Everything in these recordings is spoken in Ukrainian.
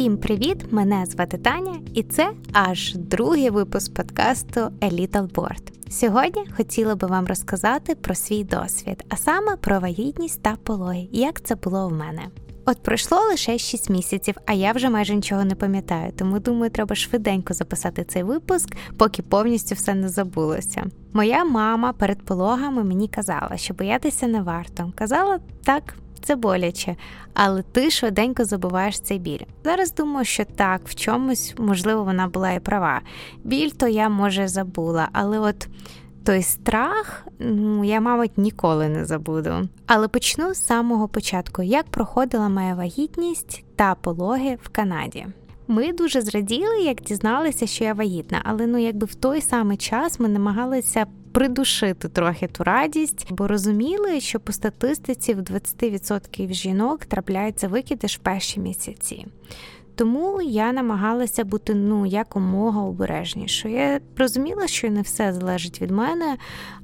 Всім привіт! Мене звати Таня, і це аж другий випуск подкасту A Little Board. Сьогодні хотіла би вам розказати про свій досвід, а саме про вагітність та пологи, як це було в мене. От пройшло лише 6 місяців, а я вже майже нічого не пам'ятаю, тому думаю, треба швиденько записати цей випуск, поки повністю все не забулося. Моя мама перед пологами мені казала, що боятися не варто. Казала так, це боляче, але ти швиденько забуваєш цей біль. Зараз думаю, що так, в чомусь, можливо, вона була і права. Біль то я, може, забула, але от. Той страх, ну я, мабуть, ніколи не забуду. Але почну з самого початку, як проходила моя вагітність та пологи в Канаді. Ми дуже зраділи, як дізналися, що я вагітна, але ну якби в той самий час ми намагалися придушити трохи ту радість, бо розуміли, що по статистиці в 20% жінок трапляються викидиш в перші місяці. Тому я намагалася бути ну якомога обережнішою. Я розуміла, що не все залежить від мене,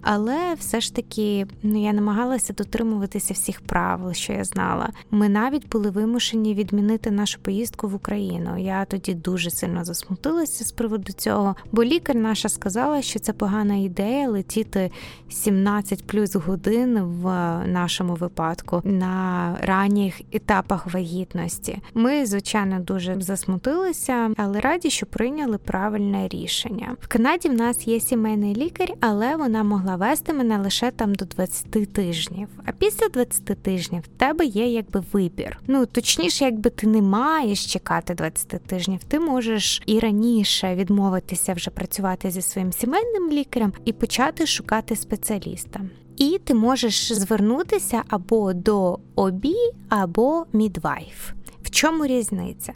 але все ж таки ну, я намагалася дотримуватися всіх правил, що я знала. Ми навіть були вимушені відмінити нашу поїздку в Україну. Я тоді дуже сильно засмутилася з приводу цього, бо лікар наша сказала, що це погана ідея летіти 17 плюс годин в нашому випадку на ранніх етапах вагітності. Ми, звичайно, дуже дуже засмутилися, але раді, що прийняли правильне рішення. В Канаді в нас є сімейний лікар, але вона могла вести мене лише там до 20 тижнів. А після 20 тижнів в тебе є якби вибір. Ну точніше, якби ти не маєш чекати 20 тижнів, ти можеш і раніше відмовитися вже працювати зі своїм сімейним лікарем і почати шукати спеціаліста. І ти можеш звернутися або до OB, або midwife. Чому різниця?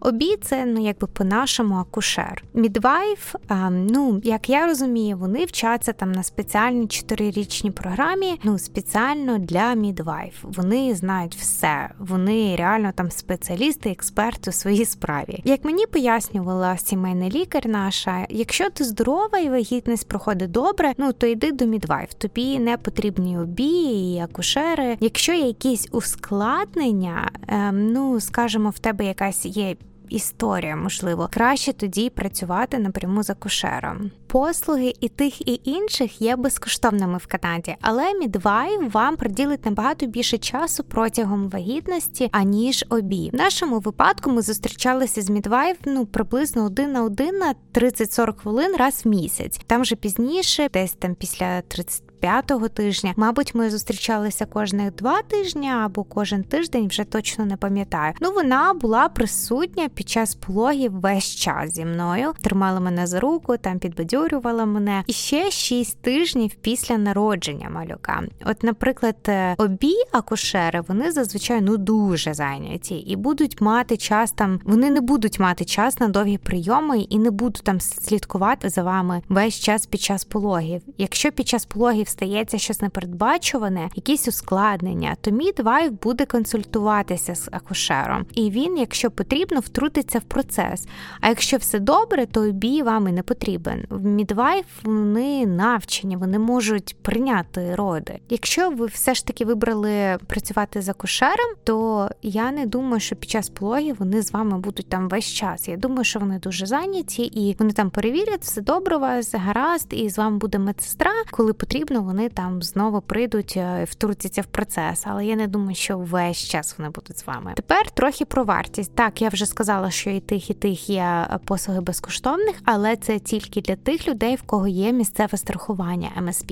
OB це ну якби по-нашому акушер. Midwife, ну як я розумію, вони вчаться там на спеціальній чотирирічній програмі. Ну спеціально для midwife. Вони знають все. Вони реально там спеціалісти, експерти у своїй справі. Як мені пояснювала сімейний лікар, наша, якщо ти здорова і вагітність проходить добре, ну то йди до midwife. Тобі не потрібні OB і акушери. Якщо є якісь ускладнення, ем, ну скажімо, в тебе якась є. Історія, можливо, краще тоді працювати напряму з акушером. Послуги і тих, і інших є безкоштовними в Канаді, але Midwife вам приділить набагато більше часу протягом вагітності, аніж обі. В нашому випадку ми зустрічалися з Midwife, ну приблизно один на один на 30-40 хвилин раз в місяць. Там вже пізніше, десь там після 30 п'ятого тижня. Мабуть, ми зустрічалися кожних два тижні або кожен тиждень, вже точно не пам'ятаю. Ну вона була присутня під час пологів весь час зі мною, тримала мене за руку, там підбадьорювала мене. І ще шість тижнів після народження малюка. От, наприклад, е, обі акушери вони зазвичай ну дуже зайняті і будуть мати час там. Вони не будуть мати час на довгі прийоми і не будуть там слідкувати за вами весь час під час пологів. Якщо під час пологів стається щось непередбачуване, якісь ускладнення, то midwife буде консультуватися з акушером, і він, якщо потрібно, втрутиться в процес. А якщо все добре, то OB вам і не потрібен. В midwife вони навчені, вони можуть прийняти роди. Якщо ви все ж таки вибрали працювати з акушером, то я не думаю, що під час пологів вони з вами будуть там весь час. Я думаю, що вони дуже зайняті і вони там перевірять все добре у вас, гаразд, і з вами буде медсестра, коли потрібно вони там знову прийдуть е, і втрутяться в процес. Але я не думаю, що весь час вони будуть з вами. Тепер трохи про вартість. Так, я вже сказала, що і тих, і тих є е, послуги безкоштовних, але це тільки для тих людей, в кого є місцеве страхування МСП.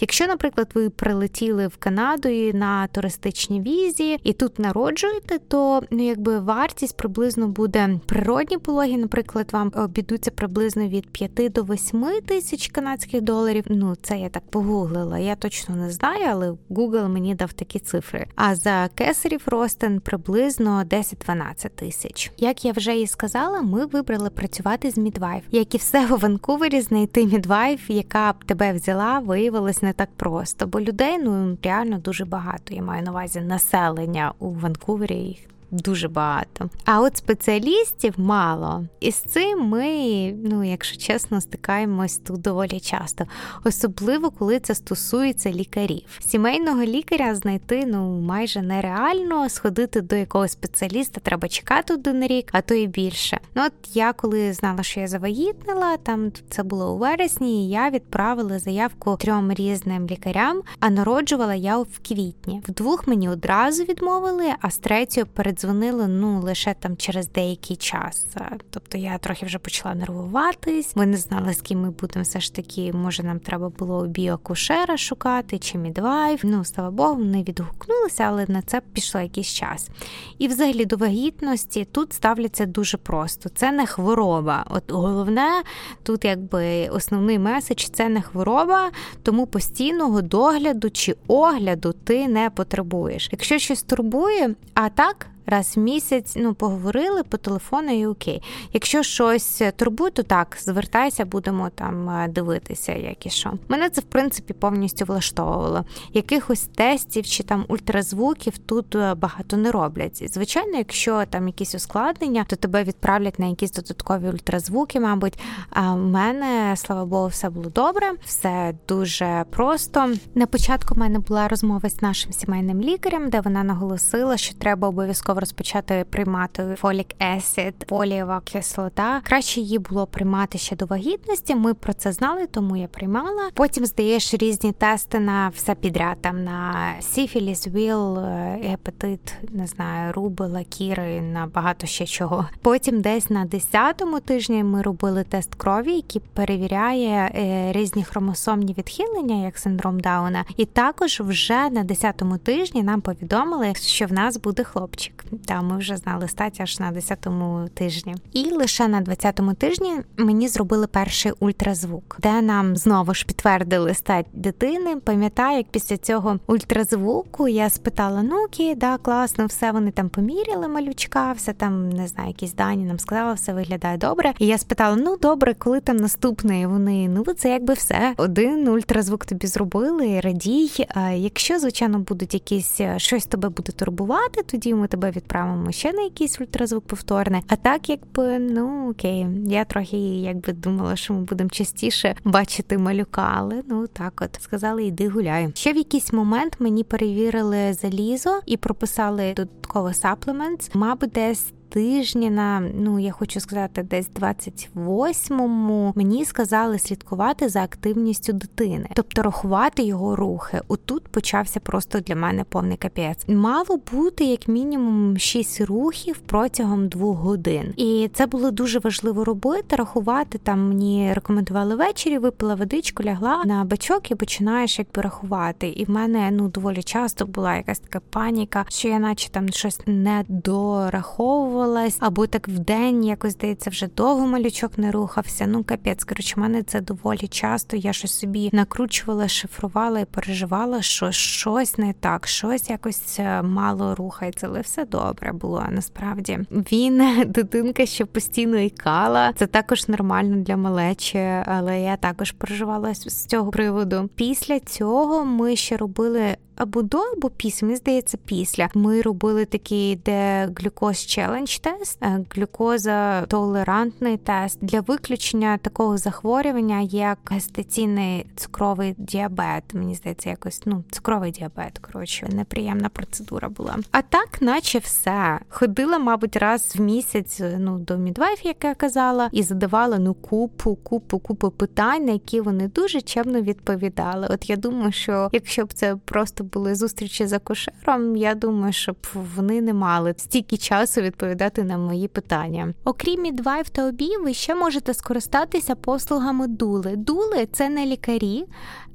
Якщо, наприклад, ви прилетіли в Канаду на туристичній візі і тут народжуєте, то ну якби вартість приблизно буде природні пологи, наприклад, вам обідуться приблизно від 5 до 8 тисяч канадських доларів. Ну це я так погуглила загуглила, я точно не знаю, але Google мені дав такі цифри. А за кесарів ростен приблизно 10-12 тисяч. Як я вже і сказала, ми вибрали працювати з Midwife. Як і все у Ванкувері, знайти Midwife, яка б тебе взяла, виявилось не так просто, бо людей ну реально дуже багато. Я маю на увазі населення у Ванкувері їх дуже багато. А от спеціалістів мало. І з цим ми, ну якщо чесно, стикаємось тут доволі часто, особливо коли це стосується лікарів. Сімейного лікаря знайти ну майже нереально сходити до якогось спеціаліста, треба чекати один рік, а то і більше. Ну от я коли знала, що я завагітнила, там це було у вересні, і я відправила заявку трьом різним лікарям, а народжувала я в квітні. В двох мені одразу відмовили, а з третьою передзвонили ну лише там через деякий час. Тобто я трохи вже почала нервуватись. Ми не знали, з ким ми будемо все ж таки. Може, нам треба було OB акушера шукати чи midwife. Ну слава Богу, не відгукнулися, але на це пішло якийсь час. І взагалі до вагітності тут ставляться дуже просто. Це не хвороба. От головне тут, якби основний меседж це не хвороба, тому постійного догляду чи огляду ти не потребуєш. Якщо щось турбує, а так раз в місяць ну, поговорили по телефону і окей. Якщо щось турбує, то так, звертайся, будемо там е, дивитися, як і що. Мене це в принципі повністю влаштовувало. Якихось тестів чи там ультразвуків тут е, багато не роблять. Звичайно, якщо там якісь ускладнення, то тебе відправлять на якісь додаткові ультразвуки, мабуть. А в мене, слава Богу, все було добре, все дуже просто. На початку в мене була розмова з нашим сімейним лікарем, де вона наголосила, що треба обов'язково обов'язково розпочати приймати фолік есід, фолієва кислота. Краще її було приймати ще до вагітності. Ми про це знали, тому я приймала. Потім здаєш різні тести на все підряд. Там на сіфіліс, віл, е, гепатит, не знаю, рубела, кіри, на багато ще чого. Потім десь на 10-му тижні ми робили тест крові, який перевіряє е, різні хромосомні відхилення, як синдром Дауна. І також вже на 10-му тижні нам повідомили, що в нас буде хлопчик. Та ми вже знали стать аж на 10-му тижні. І лише на 20-му тижні мені зробили перший ультразвук, де нам знову ж підтвердили стать дитини. Пам'ятаю, як після цього ультразвуку я спитала: ну окей, да, класно, все вони там поміряли малючка, все там не знаю, якісь дані нам сказали, все виглядає добре. І я спитала: ну добре, коли там наступний? І Вони ну це якби все. Один ультразвук тобі зробили, радій. Якщо звичайно будуть якісь щось тебе буде турбувати, тоді ми тебе відправимо ще на якийсь ультразвук повторний. А так, якби ну окей, я трохи якби думала, що ми будемо частіше бачити малюка, але ну так, от сказали, йди гуляй. Ще в якийсь момент мені перевірили залізо і прописали додатково саплемент, мабуть, десь тижні на ну я хочу сказати, десь 28-му мені сказали слідкувати за активністю дитини, тобто рахувати його рухи. Отут почався просто для мене повний капець. Мало бути як мінімум 6 рухів протягом двох годин, і це було дуже важливо робити. Рахувати там мені рекомендували ввечері, випила водичку, лягла на бачок і починаєш якби рахувати. І в мене ну доволі часто була якась така паніка, що я, наче там щось не дораховувала втомлювалась, або так в день якось здається, вже довго малючок не рухався. Ну капець, коротше, в мене це доволі часто. Я щось собі накручувала, шифрувала і переживала, що щось не так, щось якось е, мало рухається, але все добре було. Насправді він дитинка, що постійно ікала. Це також нормально для малечі, але я також переживала з цього приводу. Після цього ми ще робили або до, або після. Мені здається, після ми робили такий, де glucose challenge test, е, глюкозотолерантний тест для виключення такого захворювання, як гестаційний цукровий діабет. Мені здається, якось ну цукровий діабет. Коротше, неприємна процедура була. А так, наче все, ходила, мабуть, раз в місяць ну до midwife, як я казала, і задавала ну купу, купу, купу питань, на які вони дуже чемно відповідали. От я думаю, що якщо б це просто були зустрічі з акушером, я думаю, щоб вони не мали стільки часу відповідати на мої питання. Окрім midwife та OB, ви ще можете скористатися послугами дули. Дули це не лікарі.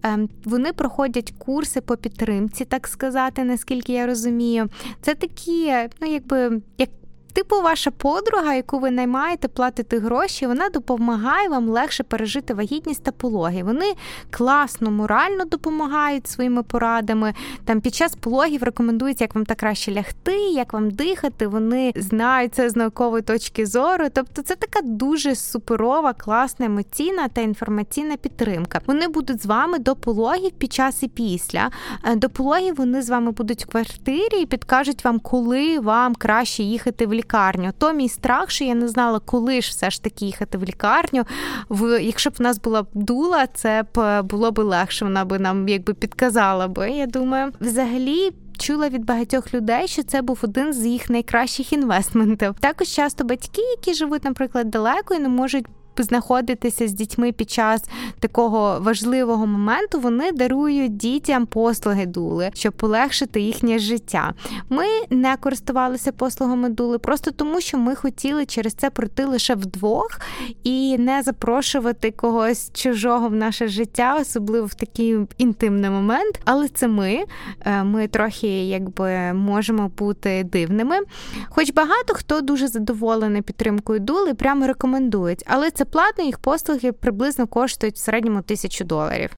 Ем, вони проходять курси по підтримці, так сказати, наскільки я розумію. Це такі, ну якби як Типу, ваша подруга, яку ви наймаєте, платите гроші, вона допомагає вам легше пережити вагітність та пологи. Вони класно, морально допомагають своїми порадами. Там під час пологів рекомендують, як вам так краще лягти, як вам дихати. Вони знають це з наукової точки зору. Тобто, це така дуже суперова, класна емоційна та інформаційна підтримка. Вони будуть з вами до пологів під час і після. Е, до пологів вони з вами будуть в квартирі і підкажуть вам, коли вам краще їхати в лікарню. То мій страх, що я не знала, коли ж все ж таки їхати в лікарню. В якщо б в нас була дула, це б було б легше. Вона би нам якби підказала би. Я думаю, взагалі. Чула від багатьох людей, що це був один з їх найкращих інвестментів. Також часто батьки, які живуть, наприклад, далеко і не можуть знаходитися з дітьми під час такого важливого моменту, вони дарують дітям послуги дули, щоб полегшити їхнє життя. Ми не користувалися послугами дули просто тому, що ми хотіли через це пройти лише вдвох і не запрошувати когось чужого в наше життя, особливо в такий інтимний момент. Але це ми. Е, ми трохи якби можемо бути дивними. Хоч багато хто дуже задоволений підтримкою дули, прямо рекомендують, але це платно, їх послуги приблизно коштують в середньому тисячу доларів.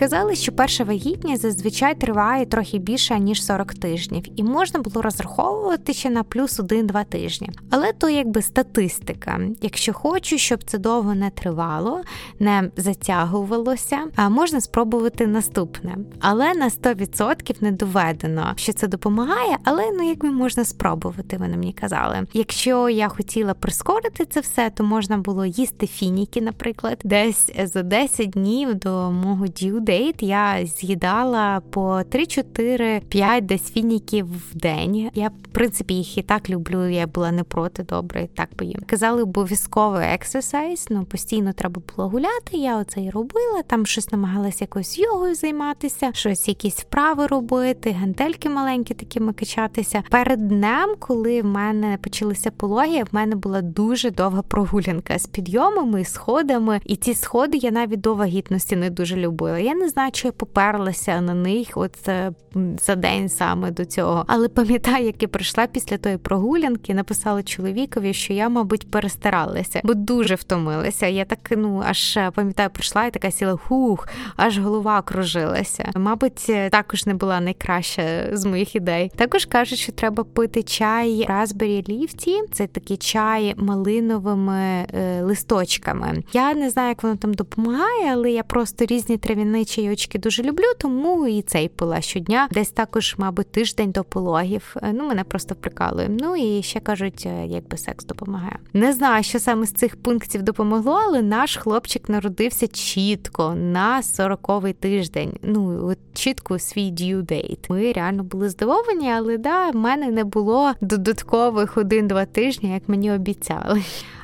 Казали, що перша вагітність зазвичай триває трохи більше ніж 40 тижнів, і можна було розраховувати ще на плюс 1-2 тижні. Але то якби статистика. Якщо хочу, щоб це довго не тривало, не затягувалося, можна спробувати наступне. Але на 100% не доведено, що це допомагає, але ну якби можна спробувати, вони мені казали. Якщо я хотіла прискорити це все, то можна було їсти фініки, наприклад, десь за 10 днів до мого дю дейт я з'їдала по 3-4-5 десь фініків в день. Я, в принципі, їх і так люблю. Я була не проти добре, так би їм. Казали, обов'язково ексерсайз, ну постійно треба було гуляти. Я оце і робила. Там щось намагалася якоюсь йогою займатися, щось, якісь вправи робити, гантельки маленькі такими качатися. Перед днем, коли в мене почалися пологи, в мене була дуже довга прогулянка з підйомами, сходами, і ці сходи я навіть до вагітності не дуже любила. Я не знаю, чи я поперлася на них от е, за день саме до цього. Але пам'ятаю, як я прийшла після тої прогулянки, написала чоловікові, що я, мабуть, перестаралася, бо дуже втомилася. Я так ну аж е, пам'ятаю, прийшла і така сіла хух, аж голова кружилася. Мабуть, е, також не була найкраща з моїх ідей. Також кажуть, що треба пити чай Raspberry ліфті. Це такий чай малиновими е, листочками. Я не знаю, як воно там допомагає, але я просто різні трав'яні чайочки дуже люблю, тому і цей пила щодня. Десь також, мабуть, тиждень до пологів. Е, ну, мене просто прикалує. Ну і ще кажуть, е, якби секс допомагає. Не знаю, що саме з цих пунктів допомогло, але наш хлопчик народився чітко на 40-й тиждень. Ну, от чітко свій due date. Ми реально були здивовані, але да, в мене не було додаткових один-два тижні, як мені обіцяли.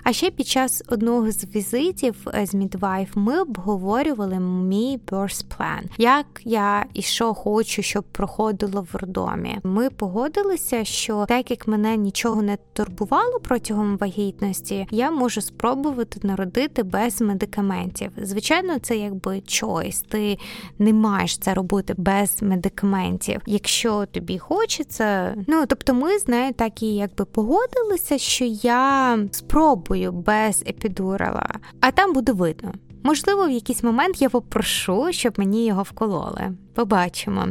А ще під час одного з візитів е, з Midwife ми обговорювали мій birth plan, як я і що хочу, щоб проходило в роддомі. Ми погодилися, що так як мене нічого не турбувало протягом вагітності, я можу спробувати народити без медикаментів. Звичайно, це якби чойс. Ти не маєш це робити без медикаментів. Якщо тобі хочеться, ну тобто, ми з нею так і якби погодилися, що я спробую спробую без епідурала, а там буде видно. Можливо, в якийсь момент я попрошу, щоб мені його вкололи. Побачимо.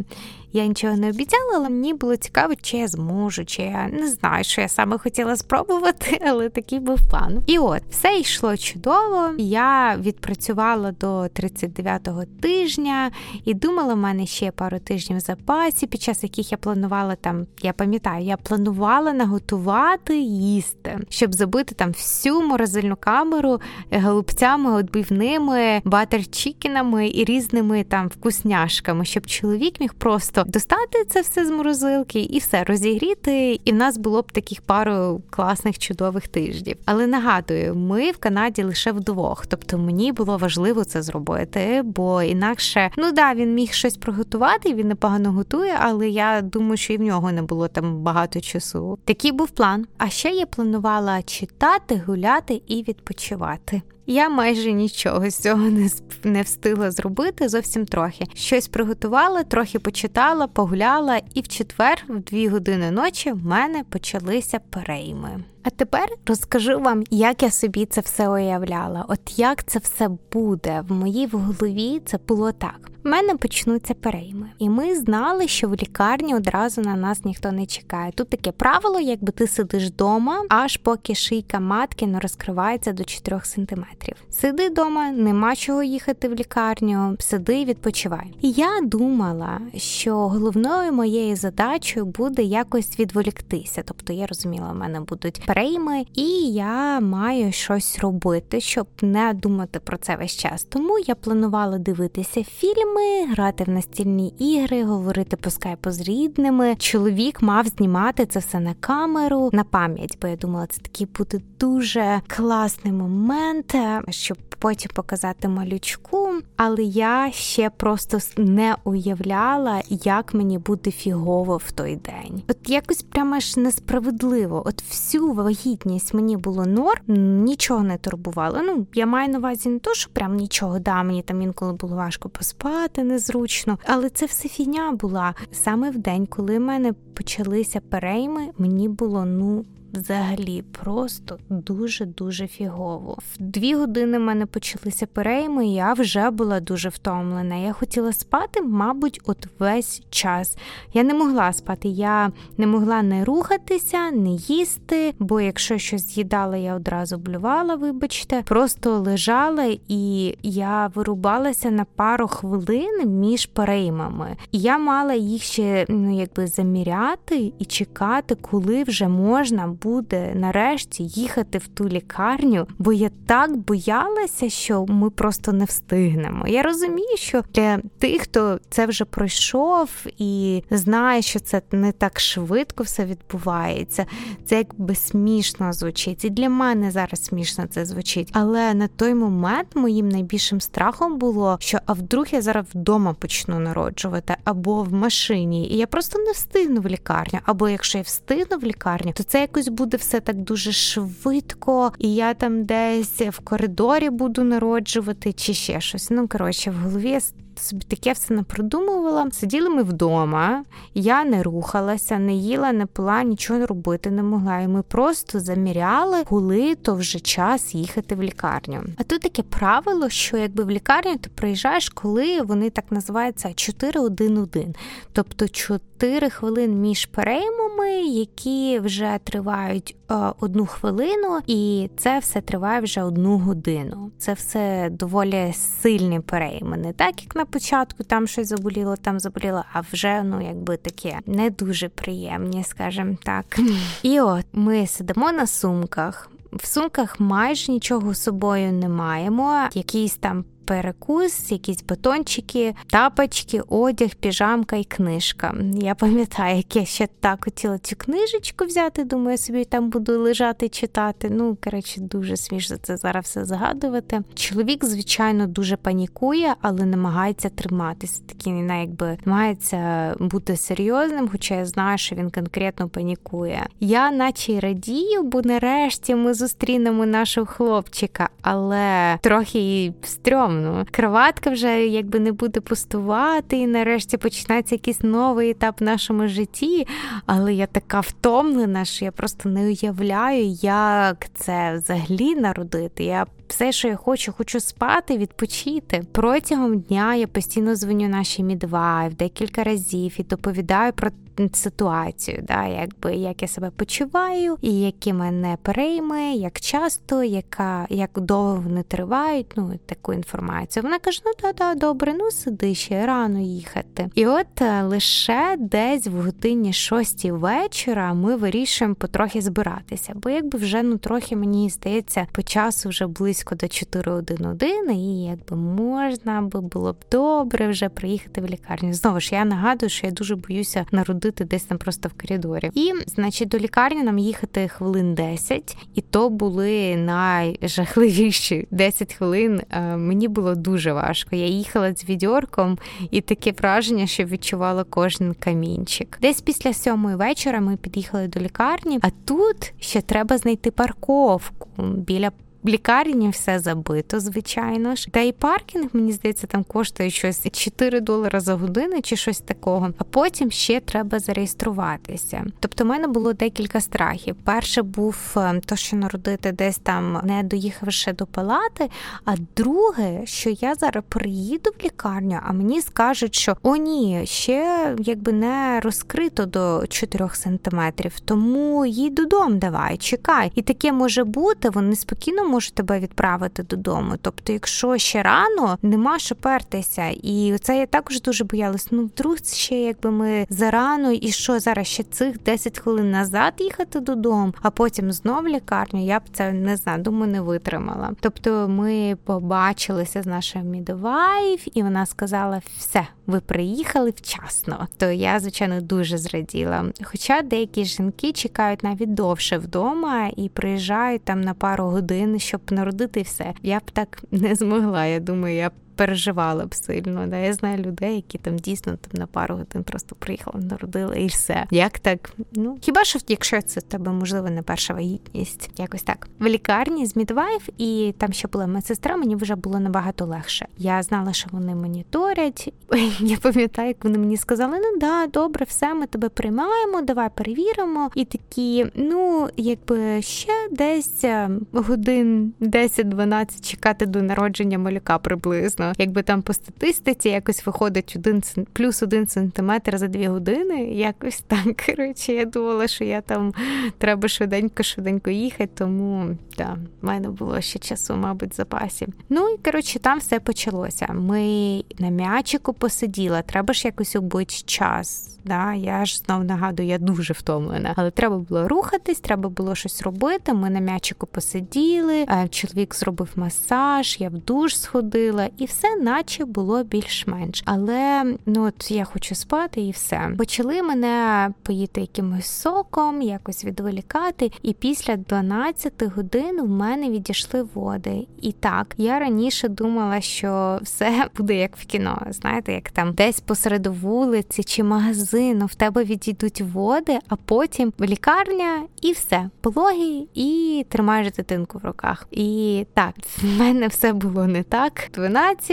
Я нічого не обіцяла, але мені було цікаво, чи я зможу, чи я не знаю, що я саме хотіла спробувати, але такий був план. І от все йшло чудово. Я відпрацювала до 39-го тижня і думала, в мене ще пару тижнів в запасі, під час яких я планувала там, я пам'ятаю, я планувала наготувати їсти, щоб забити там всю морозильну камеру голубцями, отбивними, батерчікінами і різними там вкусняшками, щоб чоловік міг просто достати це все з морозилки і все розігріти. І в нас було б таких пару класних чудових тижнів. Але нагадую, ми в Канаді лише вдвох, тобто мені було важливо це зробити, бо інакше, ну да, він міг щось приготувати, він непогано готує, але я думаю, що і в нього не було там багато часу. Такий був план. А ще я планувала читати, гуляти і відпочивати. Я майже нічого з цього не не встигла зробити зовсім трохи. Щось приготувала, трохи почитала, погуляла, і в четвер, в дві години ночі, в мене почалися перейми. А тепер розкажу вам, як я собі це все уявляла. От як це все буде в моїй голові. Це було так. У мене почнуться перейми, і ми знали, що в лікарні одразу на нас ніхто не чекає. Тут таке правило, якби ти сидиш вдома, аж поки шийка матки не розкривається до 4 сантиметрів. Сиди вдома, нема чого їхати в лікарню, сиди відпочивай. Я думала, що головною моєю задачею буде якось відволіктися. Тобто я розуміла, в мене будуть перейми, і я маю щось робити, щоб не думати про це весь час. Тому я планувала дивитися фільми, грати в настільні ігри, говорити по скайпу з рідними. Чоловік мав знімати це все на камеру на пам'ять, бо я думала, це такий буде дуже класний момент, щоб потім показати малючку. Але я ще просто не уявляла, як мені буде фігово в той день. От якось прямо ж несправедливо. От всю вагітність мені було норм, нічого не турбувало. Ну я маю на увазі не то, що прям нічого да, мені там інколи було важко поспати, незручно, але це все фіня була саме в день, коли в мене почалися перейми, мені було ну взагалі просто дуже-дуже фігово. В дві години в мене почалися перейми, і я вже була дуже втомлена. Я хотіла спати, мабуть, от весь час. Я не могла спати, я не могла не рухатися, не їсти, бо якщо щось з'їдала, я одразу блювала, вибачте, просто лежала і я вирубалася на пару хвилин між переймами. Я мала їх ще ну якби заміряти і чекати, коли вже можна буде нарешті їхати в ту лікарню, бо я так боялася, що ми просто не встигнемо. Я розумію, що для тих, хто це вже пройшов і знає, що це не так швидко все відбувається, це якби смішно звучить. І для мене зараз смішно це звучить. Але на той момент моїм найбільшим страхом було, що а вдруг я зараз вдома почну народжувати або в машині, і я просто не встигну в лікарню. Або якщо я встигну в лікарню, то це якось буде все так дуже швидко, і я там десь в коридорі буду народжувати, чи ще щось. Ну коротше, в голові собі таке все не продумувала. Сиділи ми вдома, я не рухалася, не їла, не пила, нічого робити не могла. І ми просто заміряли, коли то вже час їхати в лікарню. А тут таке правило, що якби в лікарню ти приїжджаєш, коли вони так називаються 4-1-1. тобто 4 хвилин між переймами, які вже тривають е, одну хвилину, і це все триває вже одну годину. Це все доволі сильні перейми, не так як на початку там щось заболіло, там заболіло, а вже ну якби таке не дуже приємні, скажімо так. І от ми сидимо на сумках. В сумках майже нічого з собою не маємо. Якісь там перекус, якісь батончики, тапочки, одяг, піжамка і книжка. Я пам'ятаю, як я ще так хотіла цю книжечку взяти. Думаю, собі там буду лежати читати. Ну, коротше, дуже смішно це зараз все згадувати. Чоловік, звичайно, дуже панікує, але намагається триматися. Такий не якби намагається бути серйозним, хоча я знаю, що він конкретно панікує. Я, наче й радію, бо нарешті ми зустрінемо нашого хлопчика, але трохи стрьом стрьомно. Кроватка вже якби не буде пустувати, і нарешті починається якийсь новий етап в нашому житті. Але я така втомлена, що я просто не уявляю, як це взагалі народити. Я все, що я хочу, хочу спати, відпочити. Протягом дня я постійно дзвоню нашій мідвайв декілька разів і доповідаю про ситуацію, да, якби як я себе почуваю, і які мене перейми, як часто, яка як довго вони тривають. Ну таку інформацію. Вона каже: ну да-да, добре, ну сиди ще рано їхати. І от е, лише десь в годині шостій вечора ми вирішуємо потрохи збиратися, бо якби вже ну трохи мені здається по часу вже близько до 4.1.1, і якби можна би було б добре вже приїхати в лікарню. Знову ж я нагадую, що я дуже боюся народити ходити десь там просто в коридорі. І, значить, до лікарні нам їхати хвилин 10, і то були найжахливіші 10 хвилин. Е, мені було дуже важко. Я їхала з відьорком, і таке враження, що відчувала кожен камінчик. Десь після сьомої вечора ми під'їхали до лікарні, а тут ще треба знайти парковку біля В лікарні все забито, звичайно ж. Та і паркінг, мені здається, там коштує щось 4 долари за годину чи щось такого. А потім ще треба зареєструватися. Тобто, в мене було декілька страхів. Перше був е, то, що народити десь там, не доїхавши до палати. А друге, що я зараз приїду в лікарню, а мені скажуть, що о, ні, ще якби не розкрито до 4 сантиметрів, тому їй додому давай, чекай. І таке може бути, вони спокійно можуть тебе відправити додому. Тобто, якщо ще рано, нема що пертися. І це я також дуже боялась. Ну, вдруг ще якби ми зарано, і що зараз ще цих 10 хвилин назад їхати додому, а потім знов лікарню, я б це не знаю, думаю, не витримала. Тобто ми побачилися з нашою midwife, і вона сказала: все, ви приїхали вчасно. То я, звичайно, дуже зраділа. Хоча деякі жінки чекають навіть довше вдома і приїжджають там на пару годин, щоб народити все. Я б так не змогла. Я думаю, я б переживала б сильно. Да? Я знаю людей, які там дійсно там на пару годин просто приїхали, народили і все. Як так? Ну хіба що якщо це тебе можливо не перша вагітність, якось так в лікарні з midwife, і там ще була медсестра, мені вже було набагато легше. Я знала, що вони моніторять. Я пам'ятаю, як вони мені сказали: ну да, добре, все, ми тебе приймаємо, давай перевіримо. І такі, ну якби ще десь е, годин 10-12 чекати до народження малюка приблизно класно. Якби там по статистиці якось виходить один плюс один сантиметр за дві години. Якось так. Коротше, я думала, що я там треба швиденько-швиденько їхати, тому да, в мене було ще часу, мабуть, в запасі. Ну і коротше, там все почалося. Ми на м'ячику посиділа, треба ж якось убити час. Да, Я ж знов нагадую, я дуже втомлена. Але треба було рухатись, треба було щось робити. Ми на м'ячику посиділи, е, чоловік зробив масаж, я в душ сходила, і все, наче було більш-менш. Але ну от я хочу спати і все. Почали мене поїти якимось соком, якось відволікати. І після 12 годин в мене відійшли води. І так, я раніше думала, що все буде як в кіно. Знаєте, як там десь посеред вулиці чи магазину, в тебе відійдуть води, а потім лікарня і все, пологі, і тримаєш дитинку в руках. І так, в мене все було не так. 12,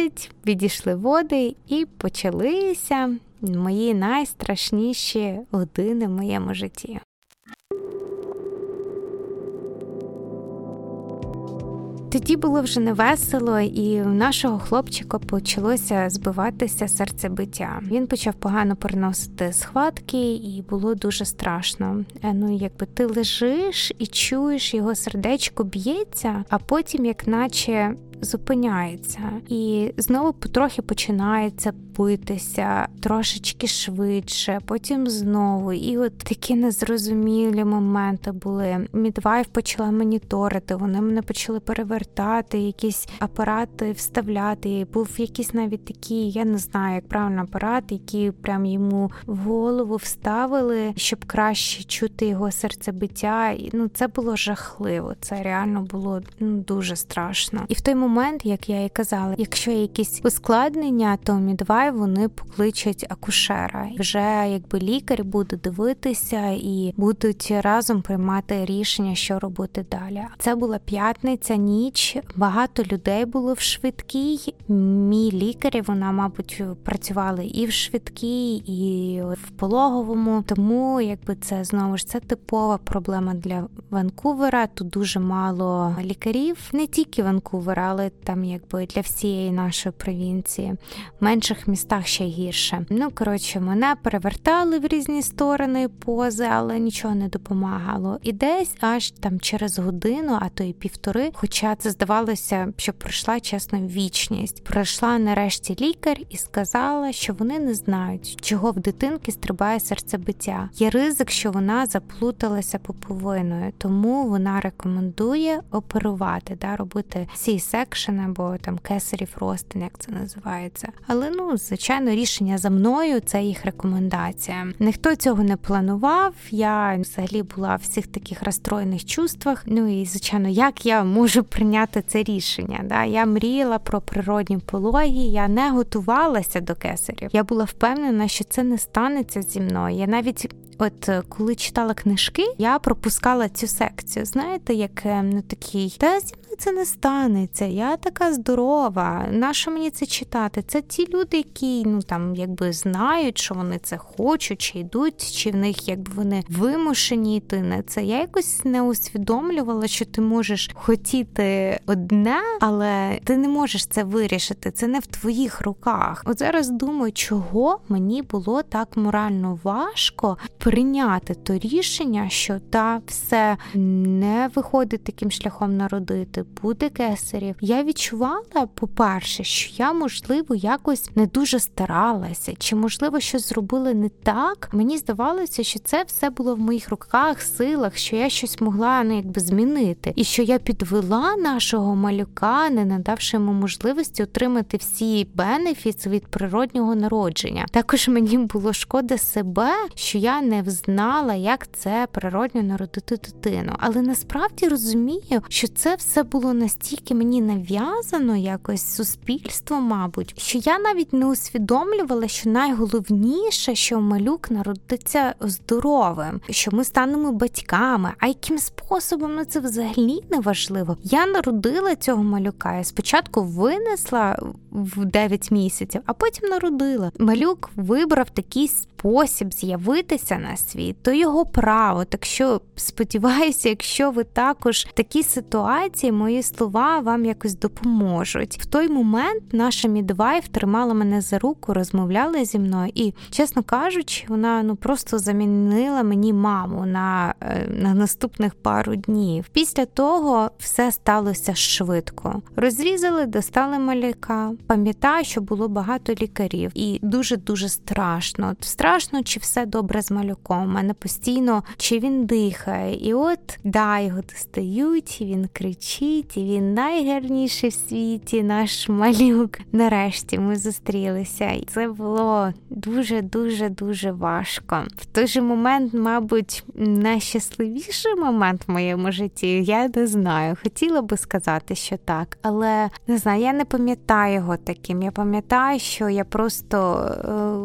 відійшли води, і почалися мої найстрашніші години в моєму житті. Тоді було вже не весело, і у нашого хлопчика почалося збиватися серцебиття. Він почав погано переносити схватки, і було дуже страшно. Е, ну, якби ти лежиш і чуєш, його сердечко б'ється, а потім, як наче зупиняється, і знову потрохи починається битися трошечки швидше, потім знову. І от такі незрозумілі моменти були. Midwife почала моніторити, вони мене почали перевертати, якісь апарати вставляти. Був якийсь навіть такий, я не знаю, як правильно апарат, який прям йому в голову вставили, щоб краще чути його серцебиття. І ну це було жахливо. Це реально було ну, дуже страшно. І в той момент як я і казала, якщо є якісь ускладнення, то мідвай вони покличуть акушера. Вже якби лікар буде дивитися і будуть разом приймати рішення, що робити далі. Це була п'ятниця, ніч. Багато людей було в швидкій. Мій лікар, вона, мабуть, працювали і в швидкій, і в пологовому. Тому якби це знову ж це типова проблема для Ванкувера. Тут дуже мало лікарів, не тільки Ванкувера, але там якби для всієї нашої провінції, менших містах ще гірше. Ну коротше, мене перевертали в різні сторони пози, але нічого не допомагало. І десь аж там через годину, а то й півтори. Хоча це здавалося, що пройшла чесно вічність. Пройшла нарешті лікар і сказала, що вони не знають, чого в дитинки стрибає серцебиття. Є ризик, що вона заплуталася поповиною, тому вона рекомендує оперувати, да, робити секшн Action або там кесарів ростин, як це називається. Але ну, звичайно, рішення за мною це їх рекомендація. Ніхто цього не планував. Я взагалі була в всіх таких розстроєних чувствах. Ну і звичайно, як я можу прийняти це рішення? Да? Я мріяла про природні пологи, я не готувалася до кесарів. Я була впевнена, що це не станеться зі мною. Я навіть От коли читала книжки, я пропускала цю секцію. Знаєте, як е, ну такий та зі мною це не станеться. Я така здорова. Нащо мені це читати? Це ті люди, які ну там якби знають, що вони це хочуть, чи йдуть, чи в них якби вони вимушені йти на це. Я якось не усвідомлювала, що ти можеш хотіти одне, але ти не можеш це вирішити. Це не в твоїх руках. От зараз думаю, чого мені було так морально важко прийняти то рішення, що та все не виходить таким шляхом народити, буде кесарів. Я відчувала, по-перше, що я, можливо, якось не дуже старалася, чи, можливо, щось зробила не так. Мені здавалося, що це все було в моїх руках, силах, що я щось могла ну, якби змінити, і що я підвела нашого малюка, не надавши йому можливості отримати всі бенефіти від природнього народження. Також мені було шкода себе, що я не взнала, як це природньо народити дитину. Але насправді розумію, що це все було настільки мені нав'язано, якось суспільство, мабуть, що я навіть не усвідомлювала, що найголовніше, що малюк народиться здоровим, що ми станемо батьками. А яким способом ну це взагалі не важливо. Я народила цього малюка. Я спочатку винесла в 9 місяців, а потім народила. Малюк вибрав такий спосіб з'явитися на світ, то його право. Так що сподіваюся, якщо ви також в такій ситуації, мої слова вам якось допоможуть. В той момент наша midwife тримала мене за руку, розмовляла зі мною, і, чесно кажучи, вона ну просто замінила мені маму на, е, на наступних пару днів. Після того все сталося швидко. Розрізали, достали маляка. Пам'ятаю, що було багато лікарів, і дуже дуже страшно. Страшно, чи все добре з малюком. У мене постійно чи він дихає, і от да, його достають, він кричить, і він найгарніший в світі, наш малюк. Нарешті ми зустрілися, і це було дуже дуже дуже важко. В той же момент, мабуть, найщасливіший момент в моєму житті. Я не знаю. Хотіла би сказати, що так, але не знаю, я не пам'ятаю його таким. Я пам'ятаю, що я просто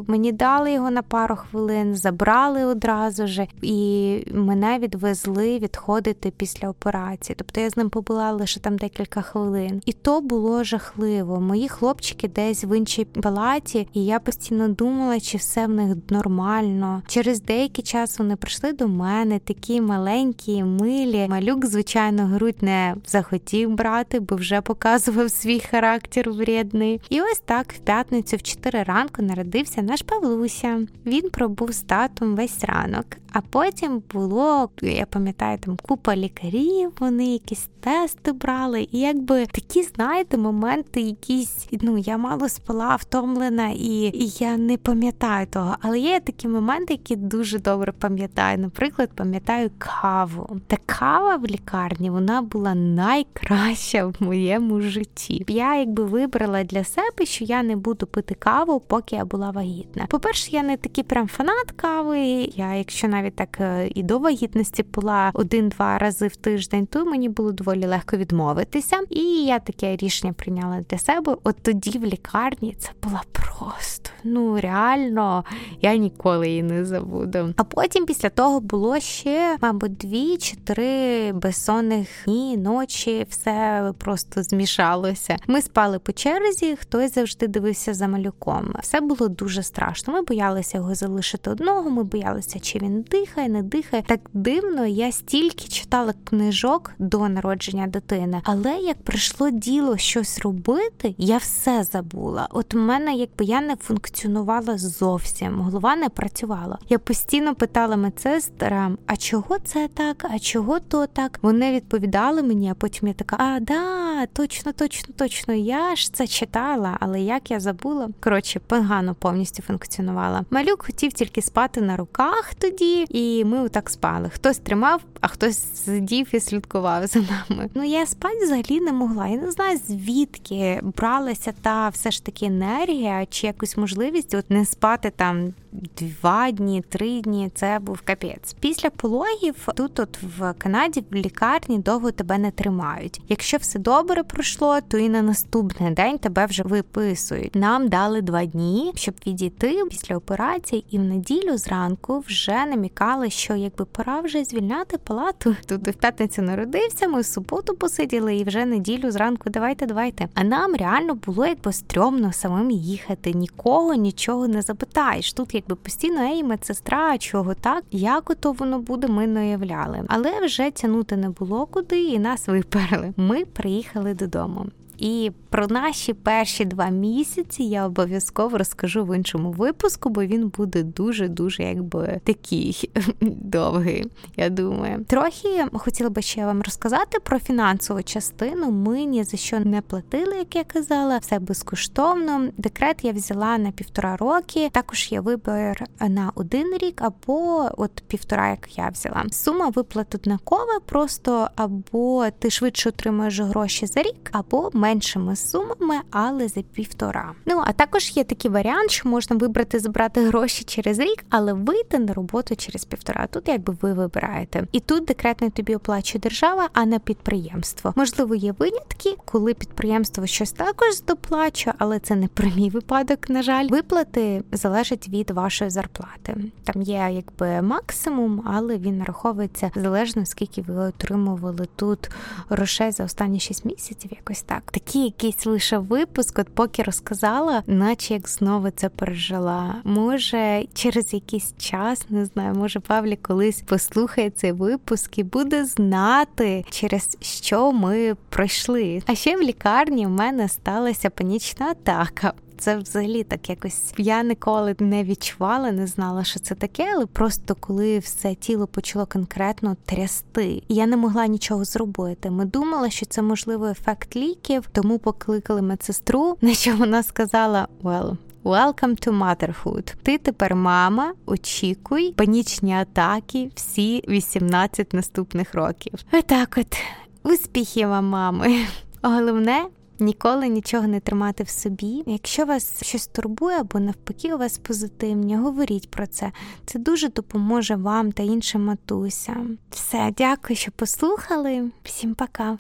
е, мені дали його на пару хвилин, забрали одразу ж, і мене відвезли відходити після операції. Тобто я з ним побула лише там декілька хвилин. І то було жахливо. Мої хлопчики десь в іншій палаті, і я постійно думала, чи все в них нормально. Через деякий час вони прийшли до мене, такі маленькі, милі. Малюк, звичайно, грудь не захотів брати, бо вже показував свій характер вредний. І ось так в п'ятницю в 4 ранку народився наш Павлуся. Він пробув з татом весь ранок. А потім було, я пам'ятаю, там купа лікарів, вони якісь тести брали, і якби такі, знаєте, моменти, якісь ну я мало спала, втомлена, і, і я не пам'ятаю того. Але є такі моменти, які дуже добре пам'ятаю. Наприклад, пам'ятаю каву. Та кава в лікарні вона була найкраща в моєму житті. Я якби вибрала для себе, що я не буду пити каву, поки я була вагітна. По-перше, я не такий прям фанат кави. Я, якщо навіть так е, і до вагітності пила один-два рази в тиждень, то мені було доволі легко відмовитися. І я таке рішення прийняла для себе. От тоді в лікарні це була просто ну реально я ніколи її не забуду. А потім після того було ще, мабуть, дві чи три безсонних дні, ночі, все просто змішалося. Ми спали по черзі, хтось завжди дивився за малюком. Все було дуже страшно. Ми боялися його залишити одного. Ми боялися, чи він дихає, не дихає. Так дивно, я стільки читала книжок до народження дитини, але як прийшло діло щось робити, я все забула. От у мене, якби я не функціонувала зовсім, голова не працювала. Я постійно питала медсестрам, а чого це так, а чого то так. Вони відповідали мені, а потім я така, а да, точно, точно, точно. Я ж це читала, але як я забула. Коротше, погано повністю функціонувала. Малюк хотів тільки спати на руках тоді, і ми отак спали. Хтось тримав, а хтось сидів і слідкував за нами. Ну я спати взагалі не могла. Я не знаю звідки бралася та все ж таки енергія, чи якусь можливість от не спати там два дні, три дні. Це був капець. Після пологів тут, от в Канаді, в лікарні довго тебе не тримають. Якщо все добре пройшло, то і на наступний день тебе вже виписують. Нам дали два дні, щоб відійти після операції, і в неділю зранку вже намікали, що якби пора вже звільняти палату. Тут в п'ятницю народився. Ми в суботу посиділи і вже неділю зранку давайте, давайте. А нам реально було якби стрьомно самим їхати. Нікого нічого не запитаєш. Тут якби постійно ей, медсестра, чого так, як ото воно буде, ми не уявляли. Але вже тянути не було куди, і нас виперли. Ми приїхали додому. І про наші перші два місяці я обов'язково розкажу в іншому випуску, бо він буде дуже дуже якби такий довгий. Я думаю, трохи хотіла би ще вам розказати про фінансову частину. Ми ні за що не платили, як я казала, все безкоштовно. Декрет я взяла на півтора роки. Також є вибір на один рік або от півтора, як я взяла. Сума виплат однакова, просто або ти швидше отримуєш гроші за рік, або меншими сумами, але за півтора. Ну а також є такий варіант, що можна вибрати забрати гроші через рік, але вийти на роботу через півтора. Тут якби ви вибираєте. І тут декретно тобі оплачує держава, а не підприємство. Можливо, є винятки, коли підприємство щось також доплачує, але це не про мій випадок. На жаль, виплати залежать від вашої зарплати. Там є якби максимум, але він нараховується залежно скільки ви отримували тут грошей за останні 6 місяців. Якось так такий якийсь лише випуск, от поки розказала, наче як знову це пережила. Може, через якийсь час, не знаю, може Павлі колись послухає цей випуск і буде знати, через що ми пройшли. А ще в лікарні в мене сталася панічна атака. Це взагалі так якось я ніколи не відчувала, не знала, що це таке, але просто коли все тіло почало конкретно трясти, я не могла нічого зробити. Ми думали, що це можливо ефект ліків, тому покликали медсестру, на що вона сказала: well, Welcome to motherhood. Ти тепер мама, очікуй панічні атаки всі 18 наступних років. Отак от успіхів вам, мами. Головне Ніколи нічого не тримати в собі. Якщо вас щось турбує або навпаки у вас позитивні, говоріть про це. Це дуже допоможе вам та іншим матусям. Все, дякую, що послухали. Всім пока.